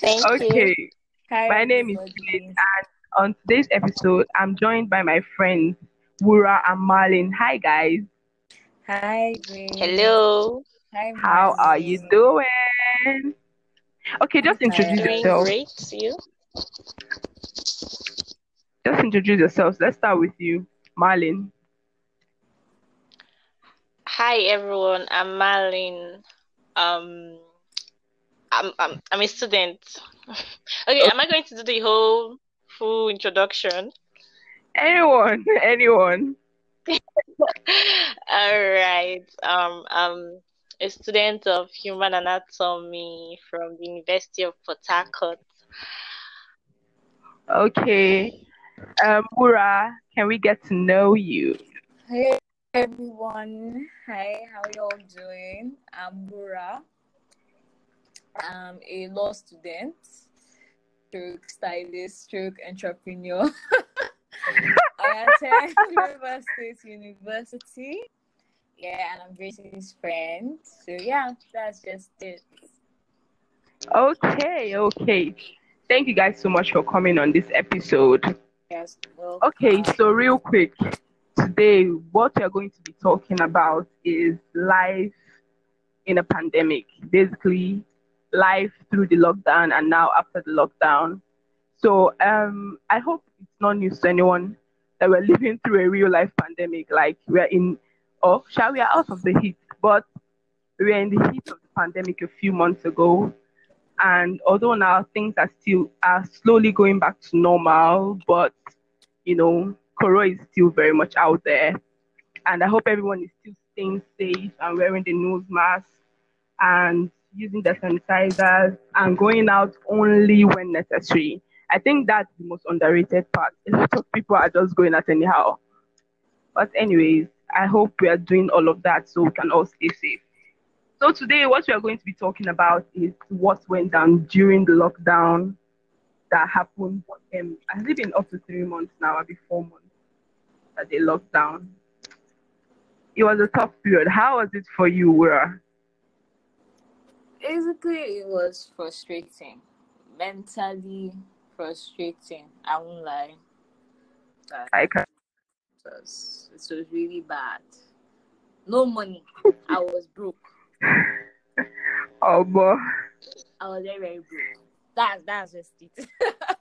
Thank Okay, you. Hi, my name is everybody. Kate, and on today's episode, I'm joined by my friends Wura and Marlin. Hi, guys. Hi, Grace. Hello. Hi, How are you doing? Okay, just I'm introduce tired. Doing yourself. great. You? Just introduce yourselves. Let's start with you, Marlin. Hi everyone. I'm Marlene. Um, I'm I'm I'm a student. Okay, am I going to do the whole full introduction? Anyone, anyone. All right. Um, I'm a student of human anatomy from the University of Port Harcourt. Okay. Um, Wura, can we get to know you? Hey, everyone. Hi, how are y'all doing? I'm Wura. I'm a law student, stroke stylist, stroke entrepreneur. I attend River State University. Yeah, and I'm Grace's friend. So yeah, that's just it. Okay, okay. Thank you guys so much for coming on this episode. Yes, well, Okay, so real quick, today what we're going to be talking about is life in a pandemic. Basically, life through the lockdown and now after the lockdown. So um, I hope it's not news to anyone that we're living through a real life pandemic. Like we're in, or shall we are out of the heat, but we were in the heat of the pandemic a few months ago. And although now things are still are slowly going back to normal, but you know, Corona is still very much out there. And I hope everyone is still staying safe and wearing the nose mask and using the sanitizers and going out only when necessary. I think that's the most underrated part. A lot of people are just going out anyhow. But anyways, I hope we are doing all of that so we can all stay safe. So today what we are going to be talking about is what went down during the lockdown that happened. Um, has it been up to three months now, maybe four months that they locked down? It was a tough period. How was it for you, Wura? Basically it was frustrating mentally frustrating i won't lie I can it was, it was really bad no money i was broke oh boy. i was very very broke that's that's just it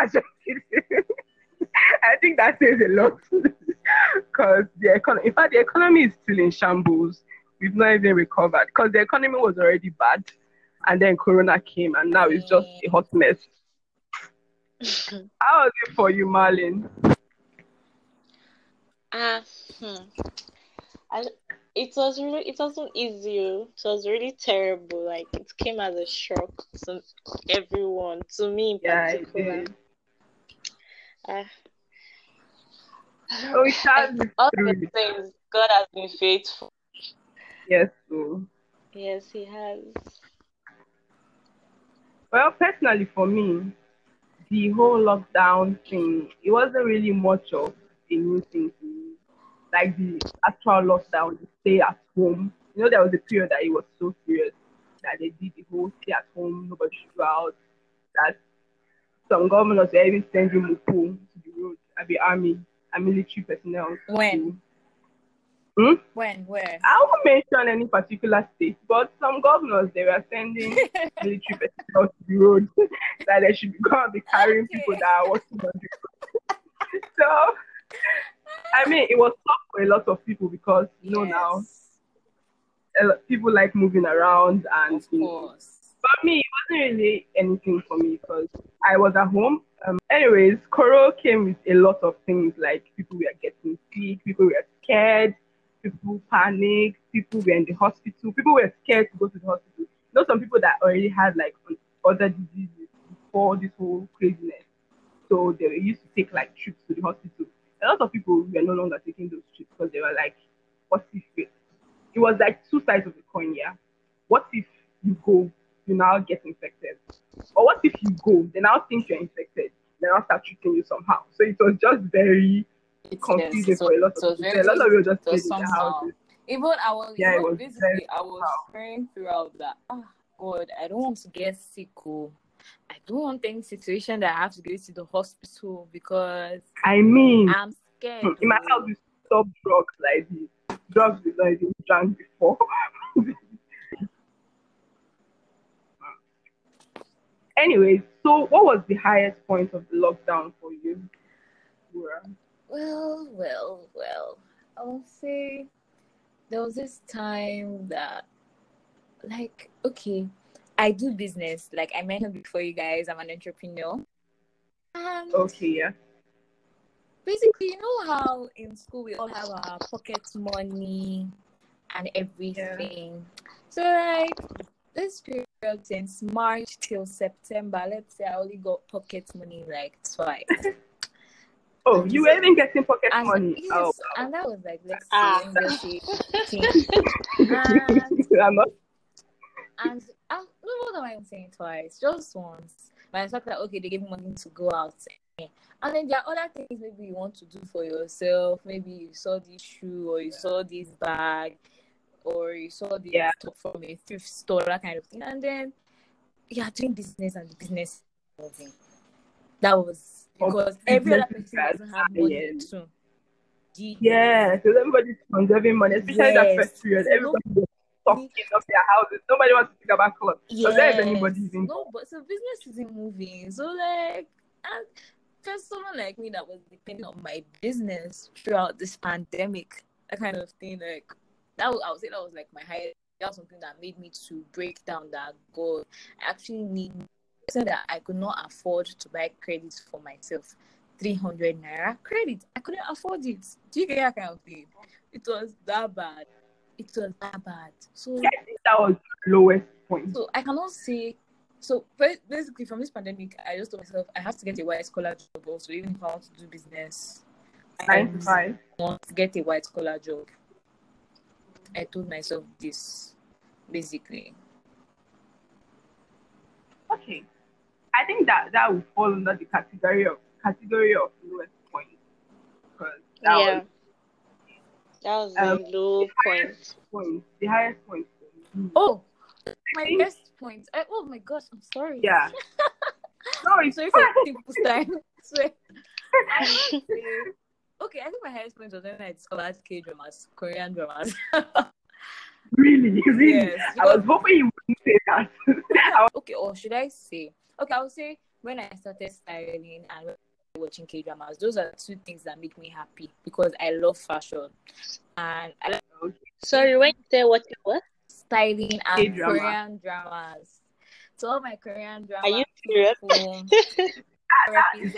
That's just it. I think that says a lot. Because the economy in fact the economy is still in shambles. We've not even recovered because the economy was already bad and then corona came and now it's just a hot mess. How was it for you, Marlin? Ah, hmm. I, it was really, it wasn't easy. oh. It was really terrible. Like it came as a shock to everyone, to me in Yeah, particular. Ah, Oh, all the things God has been faithful. Yes, so Yes, He has. Well, personally for me, the whole lockdown thing, it wasn't really much of a new thing to me. Like the actual lockdown, the stay at home. You know, there was a period that it was so serious that they did the whole stay at home, nobody should go out. That some governors were even sending MOPOL to the road, and the army and military personnel. when Hmm? when where I won't mention any particular state, but some governors they were sending military personnel to the road that they should be going to be carrying people that are working on the road. so, I mean, it was tough for a lot of people because you know now Yes, people like moving around and of you know. course For me, it wasn't really anything for me because I was at home. Um, anyways, Coro came with a lot of things like people were getting sick, people were scared, people panicked, people were in the hospital, people were scared to go to the hospital. You know, some people that already had like other diseases before this whole craziness. So they used to take like trips to the hospital. A lot of people were no longer taking those trips because they were like, what if it? It was like two sides of the coin, yeah. What if you go, you now get infected? Or what if you go, they now think you're infected, they now start treating you somehow. So it was just very It's confusing yes, for a lot of people. a lot of people just was in their somehow. houses. Even I was, Yeah, even was basically, I was praying throughout that. Ah, God, I don't want to get sick. Oh. I don't want any situation that I have to go to the hospital because I mean, I'm scared. in my oh. house, we stop drugs like this. Drugs we not even drank before. Anyways, so what was the highest point of the lockdown for you? Wura? Well, well, well. I'll say there was this time that, like, okay, I do business. Like I mentioned before, you guys, I'm an entrepreneur. And Okay, yeah. basically, you know how in school we all have our pocket money and everything. So, like, this period since March till September, let's say I only got pocket money like twice. Oh, you were even getting pocket And, money. yes, Oh, and that was like, let's Ah. let me just say 15. And I'm not. And uh, no, what am I saying twice? Just once. But the fact that okay, they gave me money to go out, and then there are other things maybe you want to do for yourself. Maybe you saw this shoe or you saw this bag, or you saw this Yeah. top from a thrift store, that kind of thing. And then you are doing business, and the business. That was Because every other person doesn't have money too. Yeah, because everybody's conserving money, especially that Yes. first period. Everybody was stocking up their houses. Nobody wants to think about clothes. So there's anybody Yes. even No, but so business isn't moving. So like, and for someone like me that was depending on my business throughout this pandemic, that kind of thing, like that was, I would say that was like my highest. That was something that made me to break down that God I actually need. So that I could not afford to buy credit for myself. 300 naira credit. I couldn't afford it. Do you get that kind of thing? It was that bad. It was that bad. So Yeah, that was lowest point. so I cannot say. So basically, from this pandemic, I just told myself I have to get a white collar job. Also, even if I want to do business, Nine to um, five. I want to get a white collar job. I told myself this, basically. Okay. I think that that would fall under the category of category of lowest point. Because that yeah. was That was Um, the low point. point, the highest point for. Oh, my think- best point. I, oh my gosh, I'm sorry. Yeah. No, I'm it's sorry fine. for people's time. Swear. I would say- okay, I think my highest point was when I discovered K dramas, Korean dramas. Really, really. Yes, I was hoping you wouldn't say that. Okay, or should I say? Okay, I would say when I started styling and when I was watching K dramas, those are two things that make me happy because I love fashion and I like Sorry, when you say what you were? styling and K-drama. Korean dramas. So all my Korean drama Are you serious?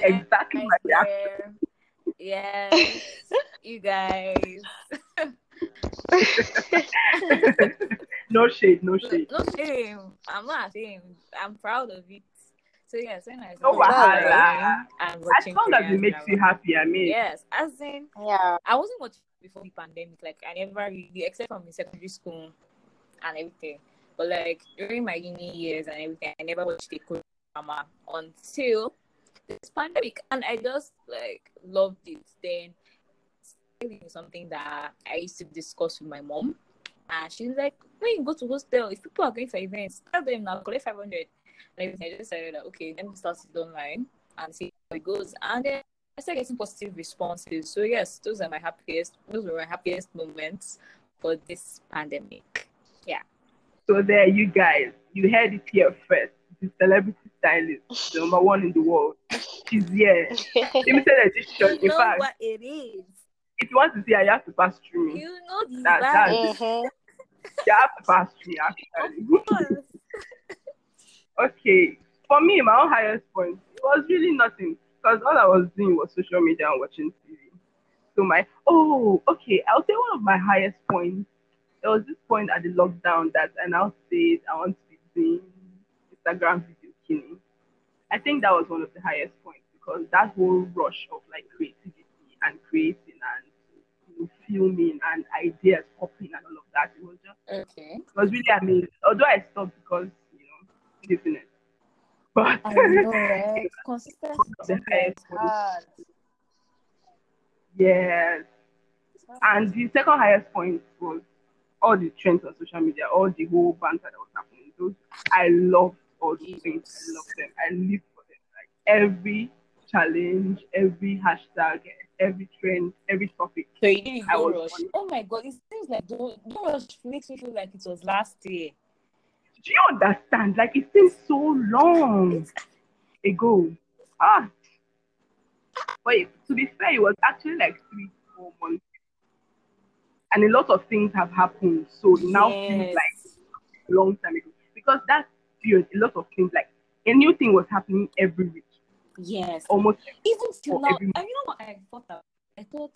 exactly my my reaction. Yes, you guys. no shade, no No, shade. no shame. I'm not ashamed. I'm proud of it. So yes, when I No started wahala. styling As long as it makes you happy, I mean, Yes, as in Yeah. I wasn't watching before the pandemic. Like I never really, except from in secondary school and everything. But like during my uni years and everything, I never watched a Korean drama until this pandemic, and I just like loved it. Then styling is something that I used to discuss with my mom, and she's like, "When you go to hostel, if people are going for events, tell them now collect five hundred. And. I just decided that okay, let me start it online and see how it goes, and then. I started getting positive responses. So yes, those are my happiest. Those were my happiest moments for this pandemic. Yeah. So there you guys, you heard it here first. The celebrity stylist, the number one in the world. She's here. Limited edition. In You know fact, what it is. if you want to see her, you have to pass through me. You know the That- vibe. Mhm. You have to pass through me, actually. Okay, for me, my own highest point, it was really nothing because all I was doing was social media and watching TV. So my oh, okay, I'll say one of my highest points. There was this point at the lockdown that I now said I want to be doing Instagram video killing. I think that was one of the highest points because that whole rush of like creativity and creating and filming and ideas popping and all of that, it was just Okay. it was really amazing. Although I stopped because, know, business. But I know, right? Consistency The hard. yes. And the second highest point was all the trends on social media, all the whole banter that was happening. Those I love all these things. I love them. I live for them. Like every challenge, every hashtag, every trend, every topic. So you did I was Rush. Oh my god, it seems like Don't Rush makes me feel like it was last year. Do you understand? Like it seems so long ago. Ah. But to be fair, it was actually like three, four months. And a lot of things have happened. So it now feels Yes. like a long time ago. Because that period, a lot of things like a new thing was happening every week. Yes. Almost Even till for now, and you know what I thought that I thought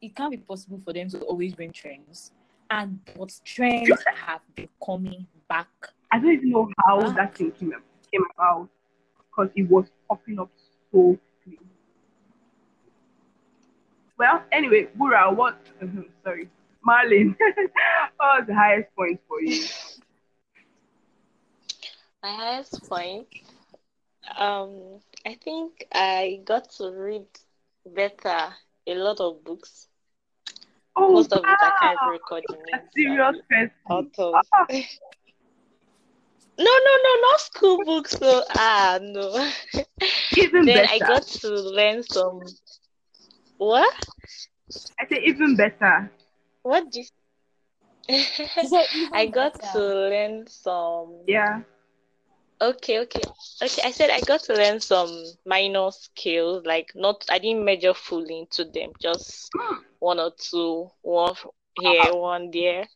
it can't be possible for them to always bring trends. And what trends have been coming back. I don't even know how Huh? that thing came, came about because it was popping up so quickly. Well, anyway, Bura, what? mhm, sorry, Marlene, what was the highest point for you? My highest point, um, I think I got to read better a lot of books. Oh, Most of it I can't record in a serious person. authors. Ah, No, no, no, not school books. So ah no. even then better. I got to learn some. What? I say even better. What did? She said I got to learn some. Yeah. Okay, okay, okay. I said I got to learn some minor skills. Like not, I didn't major fully into them. Just one or two, one f- here, one there.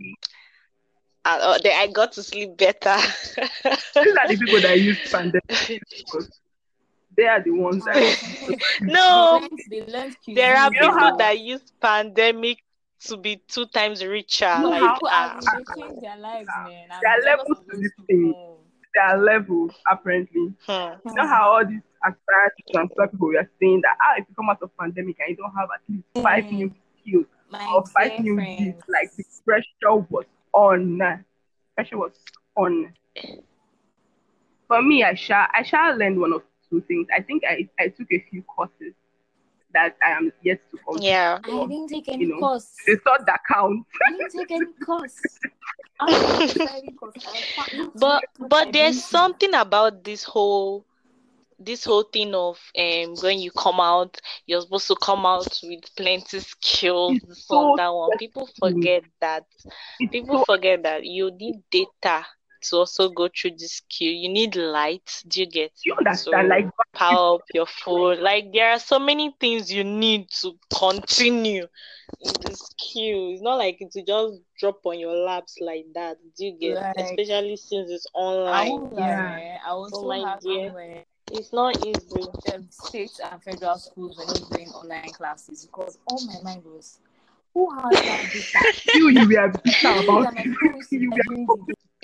And uh, then I got to sleep better. These are the people that use pandemic. They are the ones that. no, They learned, they learned there are people how- that use pandemic to be two times richer. No, like, people ah, have they changed their lives, man. I'm There are levels to this thing. people. There are levels, apparently. hmm. You know how all these aspirant transfer people were saying that ah, if you come out of pandemic and you don't have at least five Mm. new skills My or five new friend. deeds, like the pressure was on. Pressure was on. For me, I shall I shall learn one of two things. I think I, I took a few courses that I am yet to complete. yeah. I didn't take any You know, course. It's not that count. I didn't take any course. I didn't take any course. I found- But but there's something about this whole this whole thing of um when you come out, you're supposed to come out with plenty skills It's this so that one. People forget that. It's People so forget that you need data to also go through this skill. You need light. Do you get you it? understand, So like power up your phone. Like there are so many things you need to continue in the skill. It's not like it will just drop on your laps like that. Do you get? Like- Especially since it's online. won't Yeah. I was Oh so my happy dear. when It's not easy. um, state and federal schools were not doing online classes because all my mind was, who has that data? you, you were bitter about it. You were.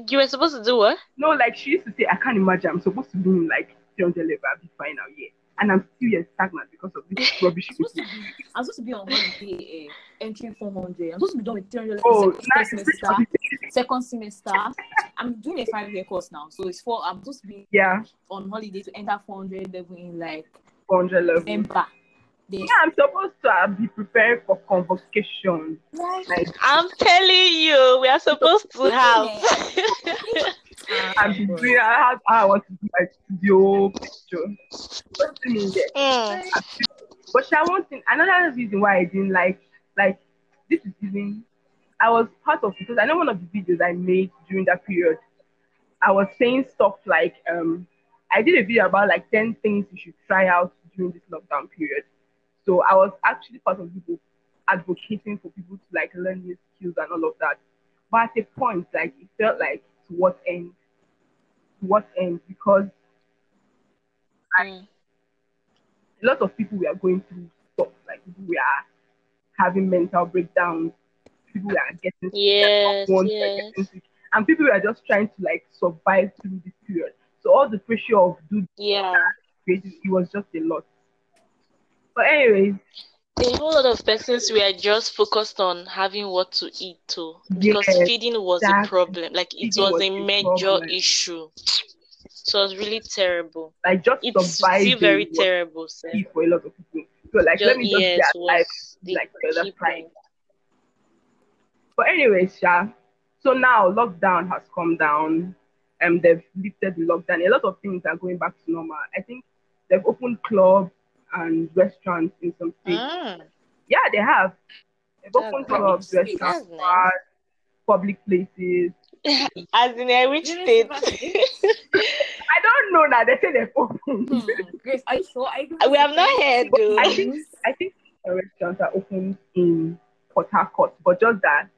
You were supposed to do what? No, like she used to say, I can't imagine. I'm supposed to be in like 300 level at this final year. And I'm still yet stagnant because of this rubbish. I'm supposed to be, I'm supposed to be on holiday, uh, entering 400. I'm supposed to be done with 300 Oh, second semester. Second semester. I'm doing a five year course now, so it's four. I'm supposed to be Yeah, on holiday to enter 400 level in like 400 level. December. Then, Yeah, I'm supposed to uh, be prepared for convocation. like, Like, I'm telling you, we are supposed to have. I'm be doing, I, have, I want to do my studio picture. But, I mean, yeah. Mm. but Sha, one thing, another reason why I didn't like, like, this is even, I was part of because I know one of the videos I made during that period, I was saying stuff like, um, I did a video about like 10 things you should try out during this lockdown period. So I was actually part of people advocating for people to like learn new skills and all of that. But at a point, like it felt like to what end? To what end? Because Mm. a lot of people were going through stuff, like people were having mental breakdowns, people were getting sick, Yes, were yes. getting sick, and people were just trying to like survive through this period. So all the pressure of do Yeah. it was just a lot. But anyways, A whole lot of persons were just focused on having what to eat too, because Yes, feeding was a problem. Like it was was a major problem. issue. So it was really terrible. like just It's still very terrible, sir. for a lot of people. So like Just, let me just yes, was the like, the other key side. point. But anyways, Sha. So now lockdown has come down. um they've lifted the lockdown, a lot of things are going back to normal. I think they've opened clubs and restaurants in some states. Mm. Yeah, they have. They've That's opened nice. clubs, restaurants, nice. bars, public places. As in uh, which You state? I don't know now. They say they've opened. Hmm, Grace, are you sure? I don't we have not heard though. I think I think the restaurants are open in Port Harcourt, but just that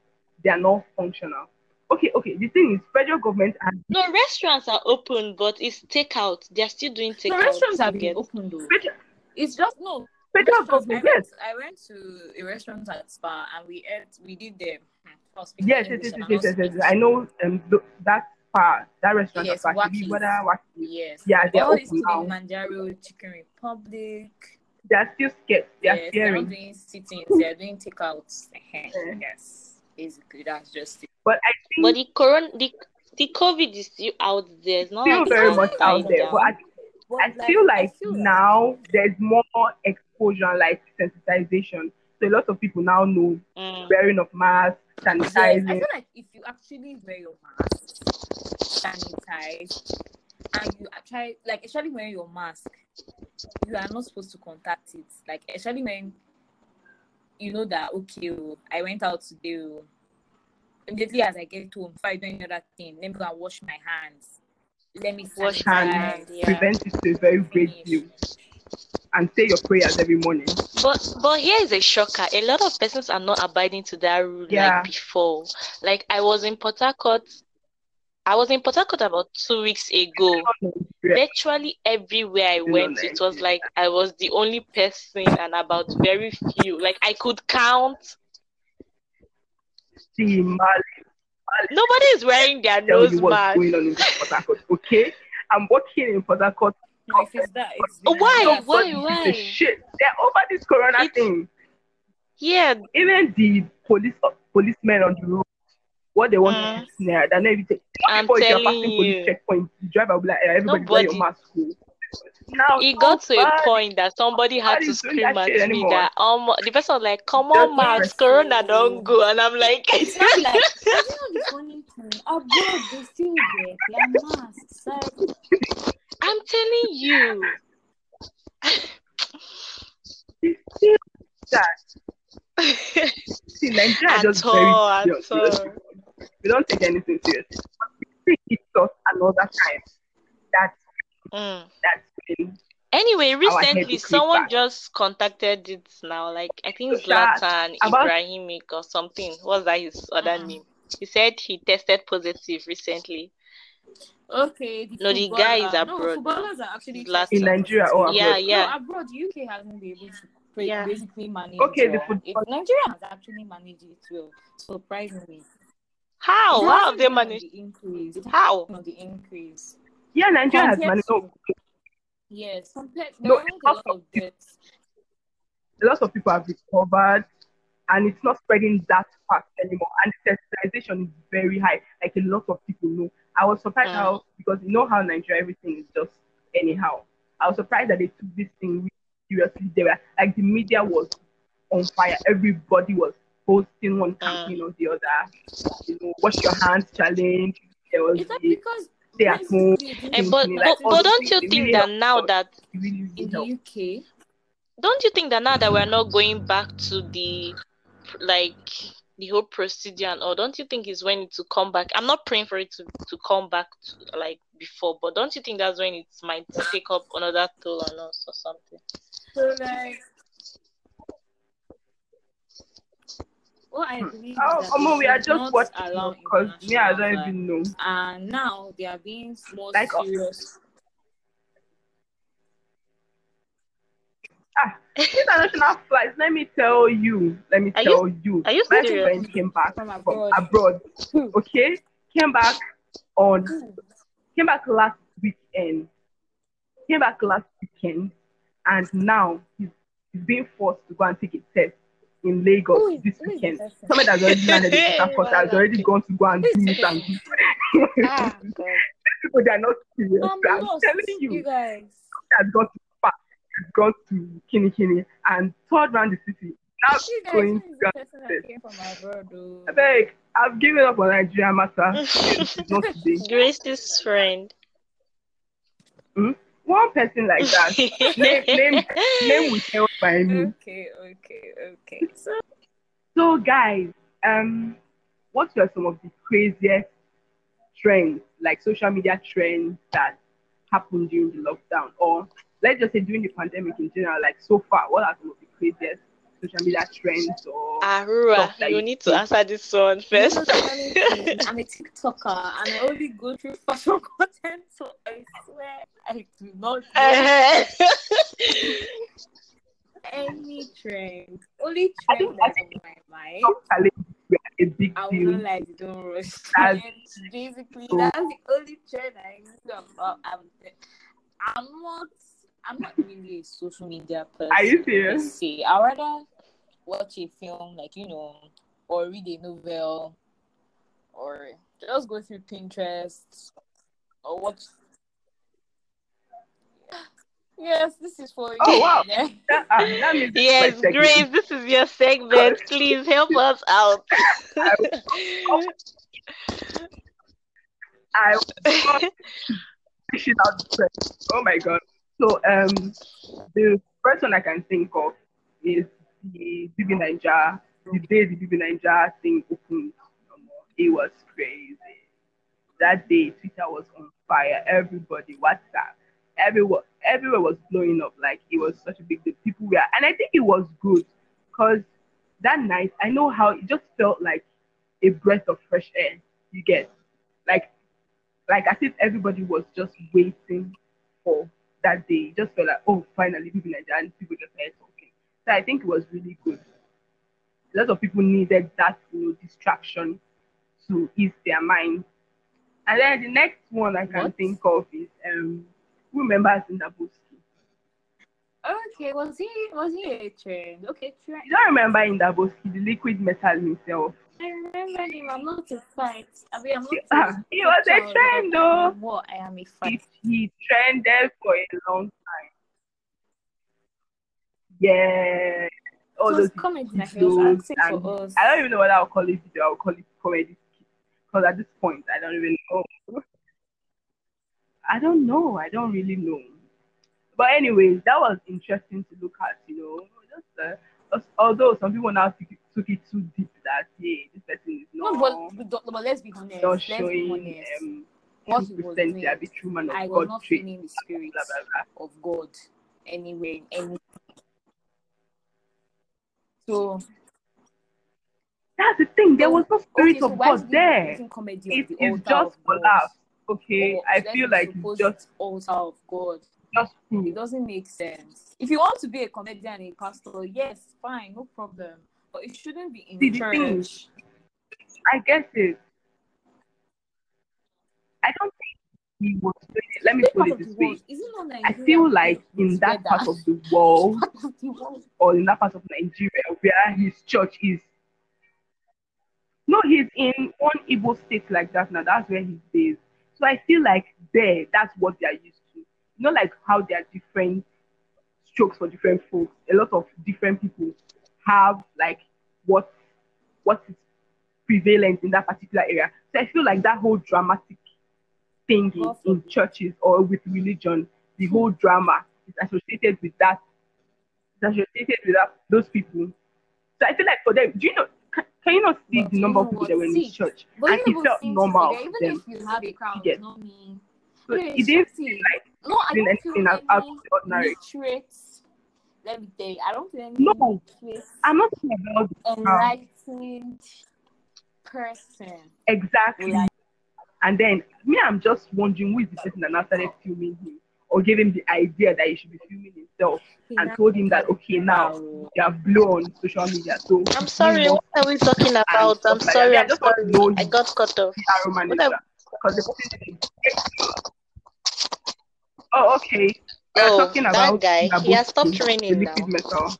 they are not functional. Okay, okay. The thing is, federal government has No, restaurants are open, but it's takeout. They're still doing The takeout. restaurants have you been open though. federal, It's just no. federal restaurants, I government. went, Yes, I went to a restaurant at Spar and we ate. We did the. hmm, I was yes, yes, yes, and yes, I yes, yes, I know. Um, th- that spa, that restaurant, Yes, yes, actually, Waki's. whether Waki, Yes. Yeah, they're all these open now. Manjaro, Chicken Republic. they are still scared. They are Yes, they're not fearing. doing sittings. They're doing takeouts. yes, basically that's just it. But I think But the corona, the, the COVID is still out there. It's not still like very much out there. down. But I, But I feel like feel now there's more exposure, like sensitization. So a lot of people now know Mm. wearing of masks, Yes, I feel like if you actually wear your mask, sanitize, and you try, like, especially wearing your mask, you are not supposed to contact it. Like, especially when you know that, okay, oh, I went out today. oh, Immediately as I get home, if I do any other thing, let me go and wash my hands. Let me Wash Hands, hands, yeah. prevent it to a very great deal. And say your prayers every morning. But but here is a shocker. A lot of persons are not abiding to that rule Yeah. like before. Like I was in Port Harcourt. I was in Port Harcourt about two weeks ago. Virtually everywhere I went, it was like I was the only person and about very few. Like I could count. See, Mali, Nobody is wearing their tell nose what's mask. going on in Port Harcourt, okay? I'm working in Port Harcourt. No, if it's that, it's Oh, why? Yes. Why? Why? gives shit. They're over this corona It's- thing. Yeah, Even the police policemen on the road, what they want Mm. to snare, they're not even taking. I'm Before you're telling police you. checkpoint, the driver will be like, "Eh, everybody wear your Nobody- mask. Oh." Now, it got to a point that somebody had to scream at me anymore. that um the person was like, "Come on, Max, yes, Corona oh. don't go," and I'm like, It's not like it's not the funny thing. Abroad, they still wear their masks. Like, I'm telling you. See, Nigeria At just all, at very serious. all. We don't take anything seriously. It hits us another time. That Mm. that's been Anyway, recently someone back. just contacted it now, like I think That- Zlatan about- Ibrahimic or something. What's that his other Mhm. name? He said he tested positive recently. okay, the No, the guy is footballer- abroad. No, footballers are actually Zlatan. in Nigeria or abroad. Yeah, yeah. No, abroad, UK hasn't been able to pra- Yeah. basically manage. Okay, the well. football- If Nigeria has actually managed it well, surprisingly. How? It How have they managed? the increase? How? on the increase. Yeah, Nigeria has. No, to- Yes, compared No, there a lot of deaths. a lot of people have recovered and it's not spreading that fast anymore. And the sensitization is very high. Like a lot of people know. I was surprised Mm. how because you know how Nigeria everything is just anyhow. I was surprised that they took this thing really seriously. They were like the media was on fire. Everybody was posting one campaign or the other. You know, wash your hands challenge. There was Is that the because stay at home. basically but, Like, but, all but don't you think really that now that really, really in the. UK, don't you think that now that we're not going back to the like the whole procedure and all, don't you think it's when it to come back? I'm not praying for it to, to come back to like before, but don't you think that's when it might take up another toll on us or something? so like. What I believe is Oh, that Omo, they we are just not watching allow because me, I don't international even know. And now they are being more Like, uh, serious. Ah, international flights. Let me tell you. Let me Are you- tell you. are you My serious? friend came back From from abroad. abroad. Hmm. Okay, came back on. Came back last weekend. Came back last weekend, and now he's, he's being forced to go and take a test in Lagos Who is- this who is the weekend. person? Somebody that's already landed in Port Harcourt has already gone to go and do the it and do Ah, people they are not serious. I'm I'm lost, telling you. you guys. has gone to Park, has gone to Kini Kini, and toured around the city. Now You guys, going to the person that came from abroad? oh? I beg, I've given up on Nigeria matter. Not today. Grace's friend. One person like that, name, name, name will tell by me. Okay, okay, okay. So So, guys, um, what were some of the craziest trends, like social media trends that happened during the lockdown, or let's just say during the pandemic in general? Like so far, what are some of the craziest social media trends or Arua, Stuff you you need to answer this one first. You know the funny thing, I'm a TikToker and I only go through fashion content, so I swear I do not know any trend. Only I trend that's on my mind. Totally, a big I will not like the don't rush That's. Basically, so- that's the only trend I know about. I'm, I'm not. I'm not really a social media person. Are you per serious? se. I rather watch a film, like you know, or read a novel, or just go through Pinterest, or watch. Yes, this is for you. Oh, wow. yeah. That, uh, that Yes. Grace, this is your segment. Please help us out. I push it out the press. Oh my god. So um the first one I can think of is the BBNaija. The day the BBNaija thing opened, um, it was crazy. That day Twitter was on fire. Everybody, WhatsApp, everywhere everywhere was blowing up. Like it was such a big deal. People were and I think it was good because that night I know how it just felt like a breath of fresh air. You get like like as if everybody was just waiting for that day. Just felt like, oh, finally, people in Nigeria, and people just started talking. So I think it was really good. A lot of people needed that, you know, distraction to ease their mind. And then the next one I can What? think of is um, who remembers Indaboski? Okay, was he was he a trend? Okay, trend. You don't remember Indaboski, the liquid metal himself. I remember him. I'm not a fight. I mean, I'm not. Ah, he was a trend though. What? I am a He, fight. he trended for a long time. Yeah. All those comedy videos and for us. I don't even know what I'll call it video. I'll call it comedy because at this point I don't even know. I don't know. I don't really know. But anyways, that was interesting to look at. You know, just uh, although some people now it, took it too deep that hey, this person is No, not but, but, but let's be honest. not let's be honest. um what he was doing, they are the man of I was God not trait. feeling the spirit Blah, blah, blah. of God anyway. Any. So That's the thing. There was no spirit okay, so of God there. It is just for laughs. Okay, Or I feel like it's just altar of God. just It doesn't make sense. If you want to be a comedian and a pastor, yes, fine, no problem. But it shouldn't be in See, church. I guess it. I don't think he was doing it. Let me put it this way. world? Is it not I feel like in that part of the world Part of the world. or in that part of Nigeria where his church is. No, he's in one Igbo state like that now. That's where he's based. So I feel like there, that's what they are used to. You know, like how there are different strokes for different folks. A lot of different people have like what what is prevalent in that particular area. So I feel like that whole dramatic thing in, God in churches or with religion, the hmm. whole drama is associated with that. It's associated with that, those people. So I feel like for them, do you know? Can, can you not see But the number of people that were in his church? But and it felt normal to to even them. if you have a crowd, Yes. not me. So it didn't seem like No, I don't feel anything as out of the ordinary. literate. Let me tell you, I don't feel any No, I'm not talking about the crowd. enlightened person. Exactly. Like- And then me, I'm just wondering who is the person that now started filming him or gave him the idea that he should be filming himself and told him that okay now Wow. they have blown on social media. So I'm sorry, what are we talking about? I'm stuff like sorry, that. I I'm just want to sorry. I got cut off. Manager are- because the person didn't. Oh, okay. We are Oh, talking that about guy, he has stopped the raining liquid now. metal.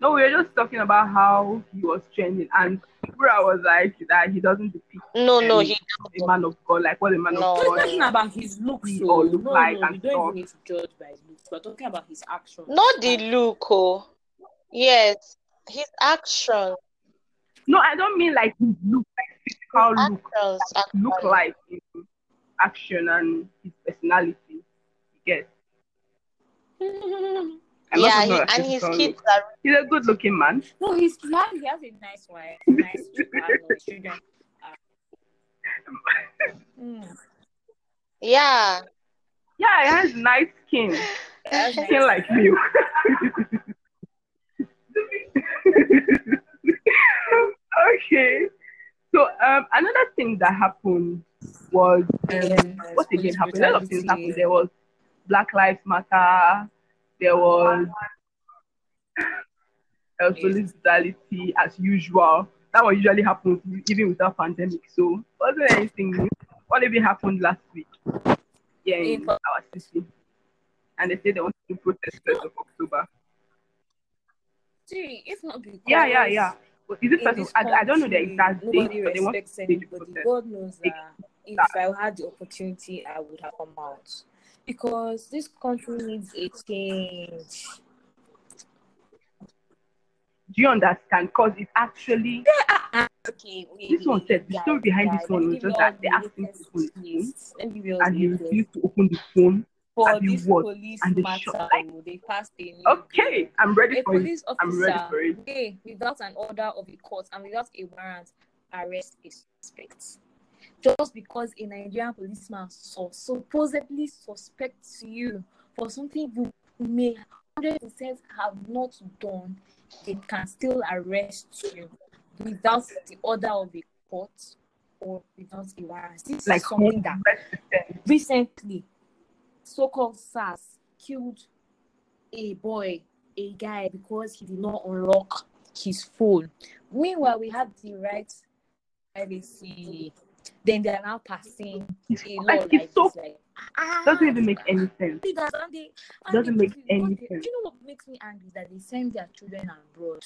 No, we were just talking about how he was trending, and where I was like that he doesn't depict No, no, he a man of God, like what a man No. of God. it's God not even about his looks. he So or no, look no, like you and don't stuff. even need to judge by his looks. We're talking about his actions. Not the And- look, oh. Yes, his actions. No, I don't mean like his look, like physical look, Actions. look like in action and his personality. Yes. I'm Yeah, he, about and his physical kids look. are He's a good looking man. no, he's glad he has a nice wife, nice children. His children. are- Mm. yeah. Yeah, he has nice skin. That's Skin nice. like milk. okay. Um another thing that happened was um, what again happened? A lot of things happened. There was Black Lives Matter, there was there was police brutality as usual. That one usually happens even without pandemic. So wasn't anything new. What even happened last week? Yeah, in In- our city. And they said they want to protest first of October. See, it's not because Yeah, yeah, yeah. But is it in first this of I, I don't know the exact date, Nobody but they want to respects a anybody. God knows that if that. I had the opportunity, I would have come out because this country needs a change. Do you understand? Because it's actually Okay, wait, This one said the story behind guys, this one was just that they asked him to open the phone gist. Let me give you all and he refused to open the phone. For this police they matter, they passed a new Okay, I'm ready a for it. police I'm ready officer for it. without an order of a court and without a warrant, arrest a suspect. Just because a Nigerian policeman so supposedly suspects you for something you may 100% have not done, they can still arrest you without the order of a court or without a warrant. This is Like is something that recently so-called SARS killed a boy, a guy, because he did not unlock his phone. Meanwhile, we have the right privacy. Then they are now passing It's, a law like, so this, like ah, doesn't even make any sense. it does, and they- and Doesn't they- make any they- sense. Do you know what makes me angry? Is that they send their children abroad.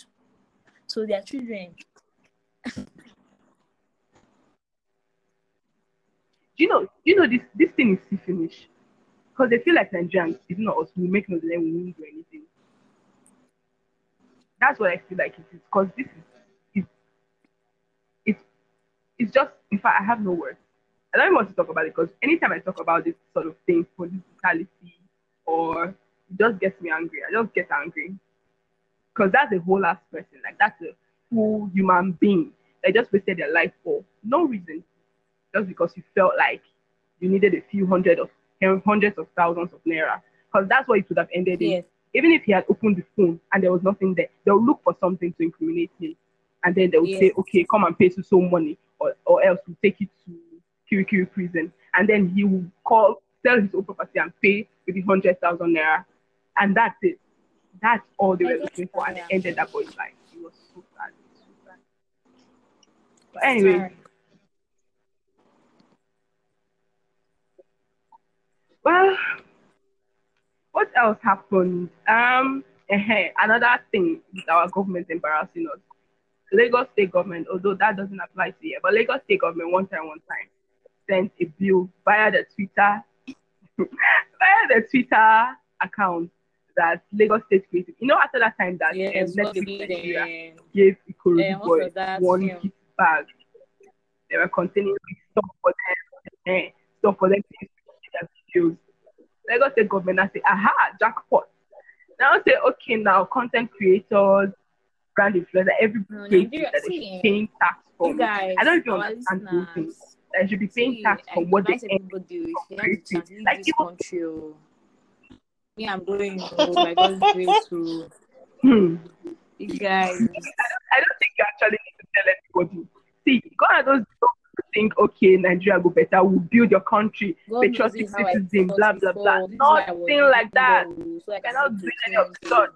So their children, Do you know? You know this this thing is finished because they feel like Nigerians, it's not us. We make no then we won't do anything. That's what I feel like it is because this is it's it's it's just. In fact, I have no words. I don't want to talk about it because anytime I talk about this sort of thing, police brutality, or it just gets me angry. I just get angry because that's a whole ass person. Like that's a full human being. They just wasted their life for no reason, just because you felt like you needed a few hundred of hundreds of thousands of naira. Because that's what it would have ended in. yes, Even if he had opened the phone and there was nothing there, they'll look for something to incriminate him, and then they'll say, "Okay, come and pay you some money, or, or else we'll take you to Kirikiri prison." And then he will call, sell his own property, and pay maybe hundred thousand naira, and that's it. That's all they were looking for, and it ended that boy's life. It was so sad. So sad. But anyway, time. Well, what else happened? Um, another thing with our government embarrassing us. Lagos State government, although that doesn't apply to here, but Lagos State government one time, one time sent a bill via the Twitter, via the Twitter account that Lagos State created. You know, after that time that Yes, um, Netflix Nigeria gave Ikorodu what boy one gift bag. They were containing stuff for them, eh, stuff for them to their. Lagos State government now say, aha, jackpot. Now say, okay, now content creators, brand influencer, every No, that they should paying tax You guys, I don't even understand those things. They should be paying tax I from what they advise earn. everybody is they to Like, this even- country. oh. Me, I'm going oh, by God's grace to Hmm. you guys. I don't think you actually need to tell anybody. See, God those people who think, okay, Nigeria go better, we'll build your country, God patriotic this is how I citizen, blah, blah, blah. This is why I was Nothing like that. So I can Cannot do any of such.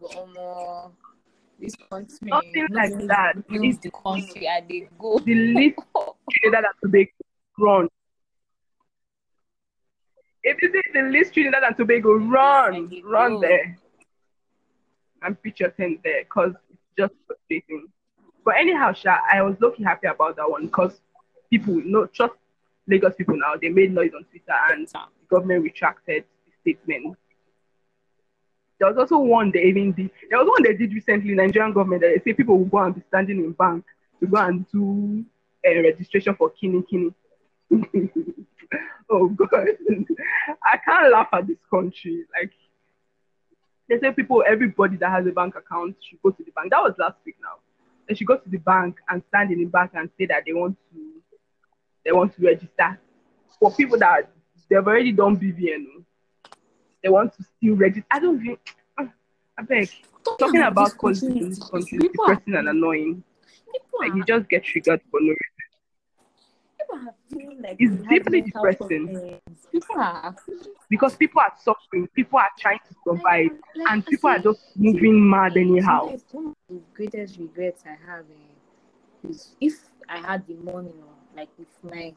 This country, Nothing no like that. It's- the country and they go. The least Trinidad and Tobago run. If you see the least Trinidad and Tobago, run, run go. there. And put your tent there because it's just frustrating. But anyhow, Sha, I was looking happy about that one because people, not trust Lagos people now, they made noise on Twitter and the government retracted the statement. There was also one they even did. There was one they did recently, Nigerian government, that they say people will go and be standing in bank to go and do uh, registration for kini kini. oh God, I can't laugh at this country. Like they say, people, everybody that has a bank account should go to the bank. That was last week now. They should go to the bank and stand in the bank and say that they want to, they want to register. For people that they've already done BVN, oh, they want to still register. I don't think. Ah, I beg. Talking about politics in this country is depressing and annoying. Like you just get triggered for no reason. Like It's deeply depressing. People are because people are suffering, people are trying to survive, like, and I people are just moving mad anyhow. One of the greatest regrets I have is if I had the money, know, like if my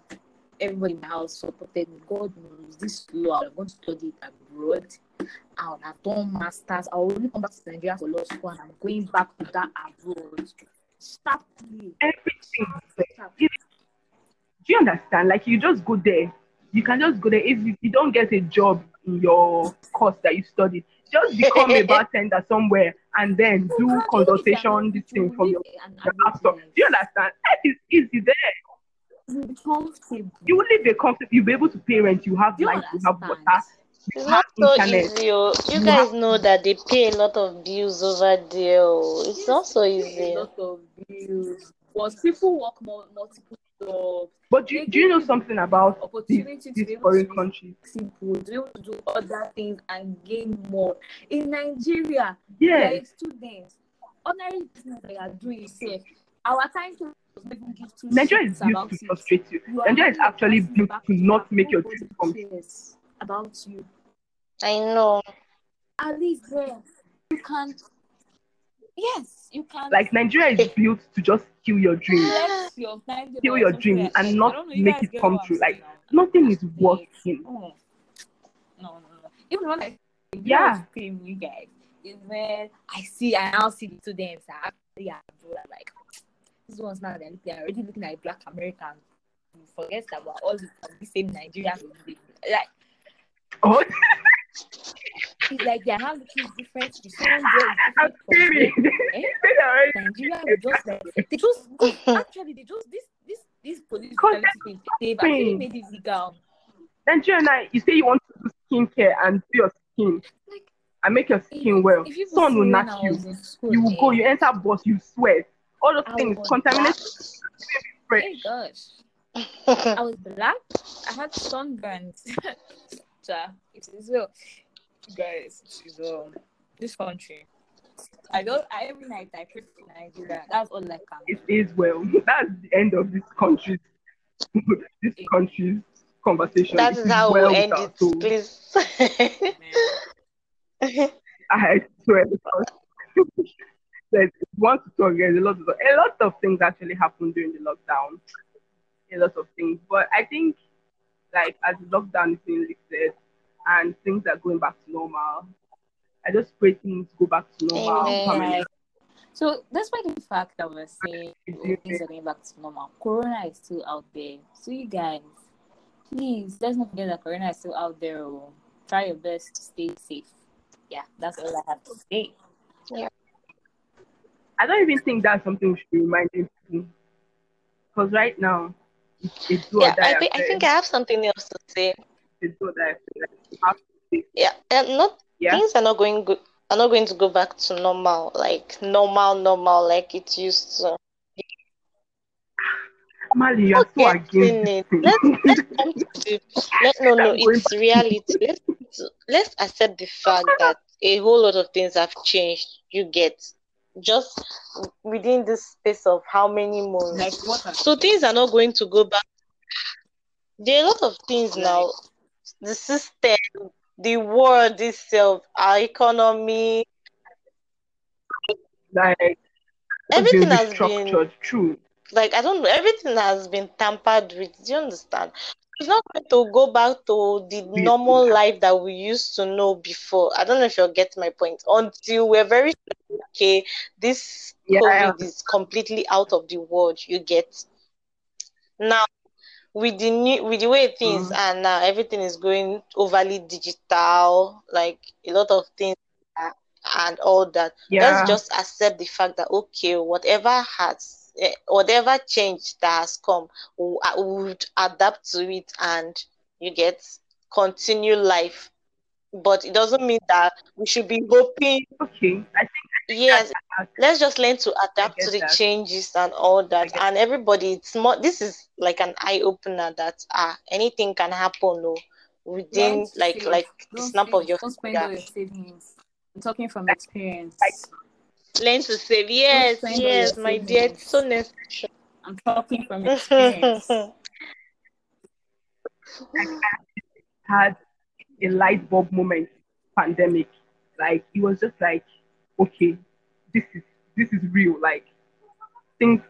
everybody in my house supported me, God knows this law, I'm going to study it abroad. I would have done masters. I will only come back to Nigeria for law school and I'm going back to that abroad. Sharply. Everything. Do you understand? Like you just go there. You can just go there. If you, don't get a job in your course that you studied, just become a bartender somewhere and then do consultation, this thing you from your, your laptop. Do you understand? Life is easy there. Life. You'll be comfortable. You will live a comfort. You'll be able to pay rent. You have Do you light. You have water. You It's have not so easy. Oh. You You guys have- know that they pay a lot of bills over there. Oh. It's not so easy. A lot of bills. But people work more, multiple jobs. But do, They do you know something about these, Opportunity to these be foreign to countries? simple, to be able to do other things and gain more. In Nigeria, we Yeah. are a student. Ordinary business that you are doing safe. Our time to even give two Nigeria is built to frustrate you. You Nigeria is actually built to to not make your dreams come true. about you. I know. At least there, you can. Yes, you can. Like Nigeria is built to just kill your dreams, your kill your dreams, and not make it come true. Like nothing is working. Oh. No, no, no. Even when I Yeah. scream you guys, is when I see I now see the students that actually abroad, I'm like these ones now they're, looking, they're already looking like black Americans. You forget that we're all from the same Nigeria. Like Oh, it's like they're now looking different. The someone there is I'm different from kidding. Eh? Nigeria will just like they just actually they just this this this police Cause brutality thing, they've actually made it legal. Nigeria, now, you say you want to do skincare and do your skin Like and make your skin well. if you Sun will when knock you. school, You will go. eh, You enter bus. You sweat. All those I things was contaminate. fresh. Hey gosh, I was black. I had sunburns. so it is well, guys. It is um this country. I don't. I, every night I pray for Nigeria. That's all I can. It is well. That's the end of this country's this country's conversation. That is how well we'll end our it, souls. please. I swear. Because there's want to talk. There's a lot of a lot of things actually happened during the lockdown. A lot of things, but I think like as the lockdown is being lifted and things are going back to normal, I just pray things go back to normal. Amen. So that's why the fact that we're saying It's oh, things are going back to normal. Corona is still out there. So you guys, please let's not forget that Corona is still out there. Oh. Try your best to stay safe. Yeah, that's all I have to say. I don't even think that's something we should be reminding people. Because right now, it's, yeah, I think I think I have something else to say. It's do or die affair. Like, you have to stay- Yeah, and not Yeah. things are not going good. Are not going to go back to normal, like normal, normal, like it used to. Mali, you are so against it. Let's let's come to let no no it's reality. Let's let's accept the fact that a whole lot of things have changed. You get just within this space of how many months. Like what? So things are not going to go back. There are a lot of things now. The system, the world itself, our economy, like, everything been has been restructured. True. like I don't know, everything has been tampered with. Do you understand? It's not going to go back to the normal life that we used to know before. I don't know if you'll get my point. Until we're very okay, this Yeah, COVID is completely out of the world. You get now with the new with the way things Mhm. are now, everything is going overly digital. Like a lot of things and all that. Yeah. Let's just accept the fact that okay, whatever has whatever change that has come, we uh, would adapt to it and you get continue life. But it doesn't mean that we should be hoping Okay. I think yes let's just learn to adapt to the that. changes and all that and everybody it's more this is like an eye-opener that ah anything can happen no within Learn to like save. like Don't snap of spend- your Don't spend all your savings. I'm talking from experience. Learn to save yes spend yes your my dear it's so necessary I'm talking from experience. had a light bulb moment pandemic. Like it was just like, okay, this is this is real. Like things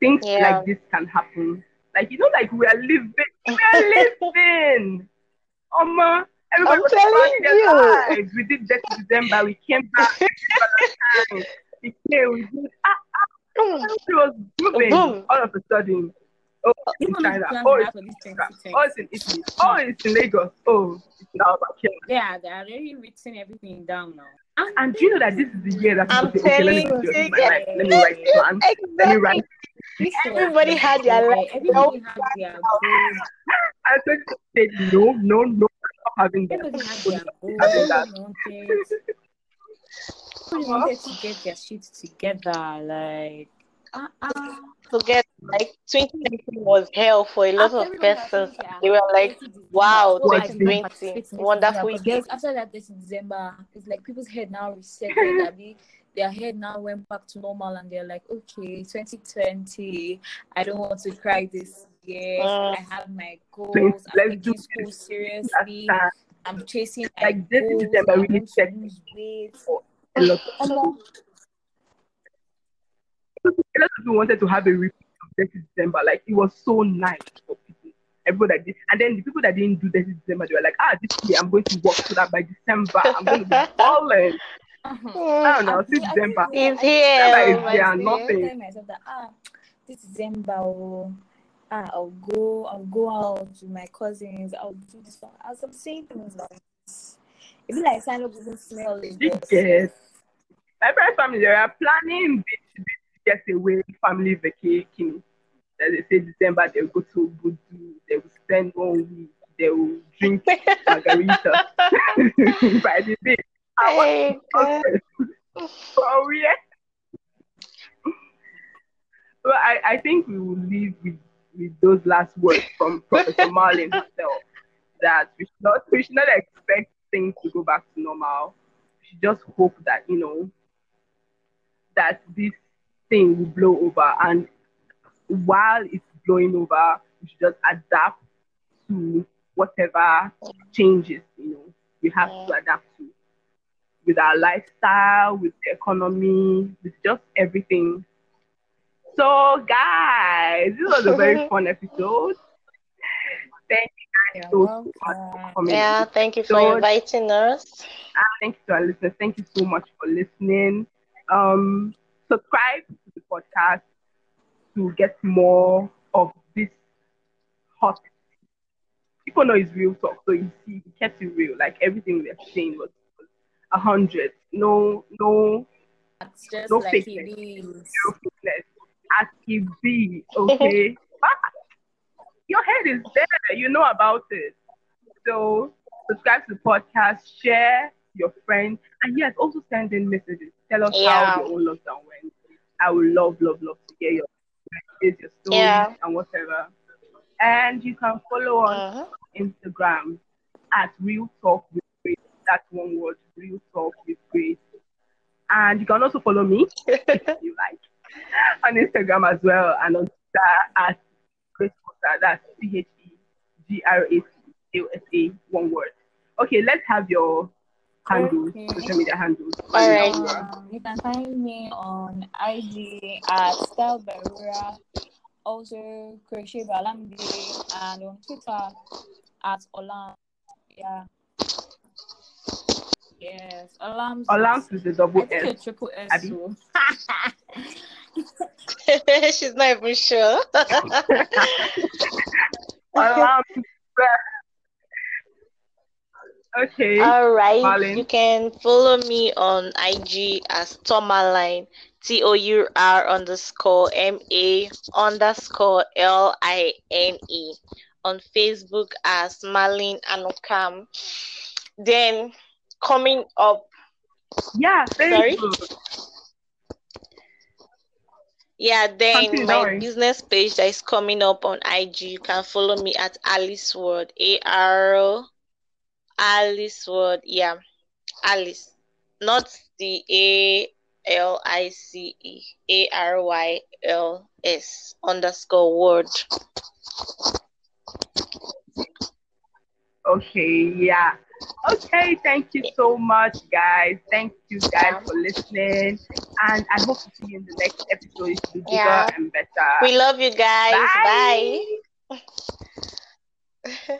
things Yeah. like this can happen. Like you know, like we are living, we are living. Oma, everybody I'm was telling about their you. lives. We did that in December. We came back. we did We came. We did. Ah, Mm. it was moving Boom. all of a sudden. Oh, it's in China. Oh, it's in Africa. 2020. Oh, it's in Italy. Oh, it's in Lagos. Oh, it's now about Kenya. Yeah, they're already written everything down now. And do you know that this is the year that I'm people say, okay, let me telling you, do my life. Let me write a plan. Let me write. Everybody had their yeah, life Everybody had their goals. I told you, no, no, no, I'm not having that. Everybody had their goals. Having that. Everybody wanted, everybody to get their shit together. Like, uh, uh, forget like 2019 was hell for a lot of Everybody persons thinking, they were like wow 2020 didn't participate in this wonderful December, but year after that, this December, it's like people's head now reset. their, head now went back to normal, and they're like, okay, 2020, I don't want to cry this year. Mm. I have my goals. Let's I'm do taking this. school seriously. I'm chasing my Like, this goals. December I really to set lose weight. A lot. Omo, A lot of people wanted to have a repeat of this December. Like it was so nice for people. Everybody that did, and then the people that didn't do this December, they were like, ah, this year I'm going to work so that by December I'm going to be balling. uh-huh. I don't know, I see think- I December. think, yeah, it's I think here December is here, nothing. telling myself that ah, this December, oh, ah, I'll go, I'll go out with my cousins. I'll do this. one. As I'm saying things like this, it be like sign up doesn't smell it. Yes. My friend family, they are planning beach, beach getaway, family vacation. That they say December they'll go to Budu, they will spend one week, they will drink margarita by the beach. I Hey. Oh yeah. Well, I, I think we will leave with, with those last words from Professor Marlin himself that we should not we should not expect things to go back to normal. We should just hope that you know that this thing will blow over and while it's blowing over, we should just adapt to whatever changes, you know, we have to adapt to with our lifestyle, with the economy, with just everything. So, guys, this was a very fun episode. Thank you so welcome. yeah thank you for So- inviting us And thank you to our listeners. Thank you so much for listening. Um, subscribe to the podcast to get more of this hot. People know it's real talk, so you see, we kept it real. Like everything we are saying was was a hundred. No, no, It's just No like fake it things. is. no fitness. As it be, okay. Ah, Your head is there. You know about it. So subscribe to the podcast, share your friends, and yes, also send in messages. Tell us Yeah. how your own lockdown went. I would love, love, love to hear your messages, your stories, Yeah. and whatever. And you can follow us Mhm. on Instagram at Real Talk with Grace. That's one word, Real Talk with Grace. And you can also follow me if you like on Instagram as well and on Twitter at Grace Costa. That's C H E G R A C O S A, one word. Okay, let's have your handles, Okay. social media handles. All right. Um, you can find me on IG at Style Barura, also Crochet Balambi, and on Twitter at Olam. Yeah. Yes, Olam. Olams with the double S. triple S. She's not even sure. Okay. All right. Marlon. You can follow me on IG as Tourmaline, T O U R underscore M A underscore L I N E. On Facebook as Marlene Anokam. Then coming up, Yeah, Sorry? Yeah, then Continue, my business page that is coming up on IG. You can follow me at Alice Word, A R Alice Word, yeah, Alice, not the A L I C E, A R Y L S underscore word. Okay, yeah. Okay, thank you so much, guys. Thank you guys Yeah. for listening. And I hope to see you in the next episode be bigger Yeah. and better. We love you guys. Bye. Bye.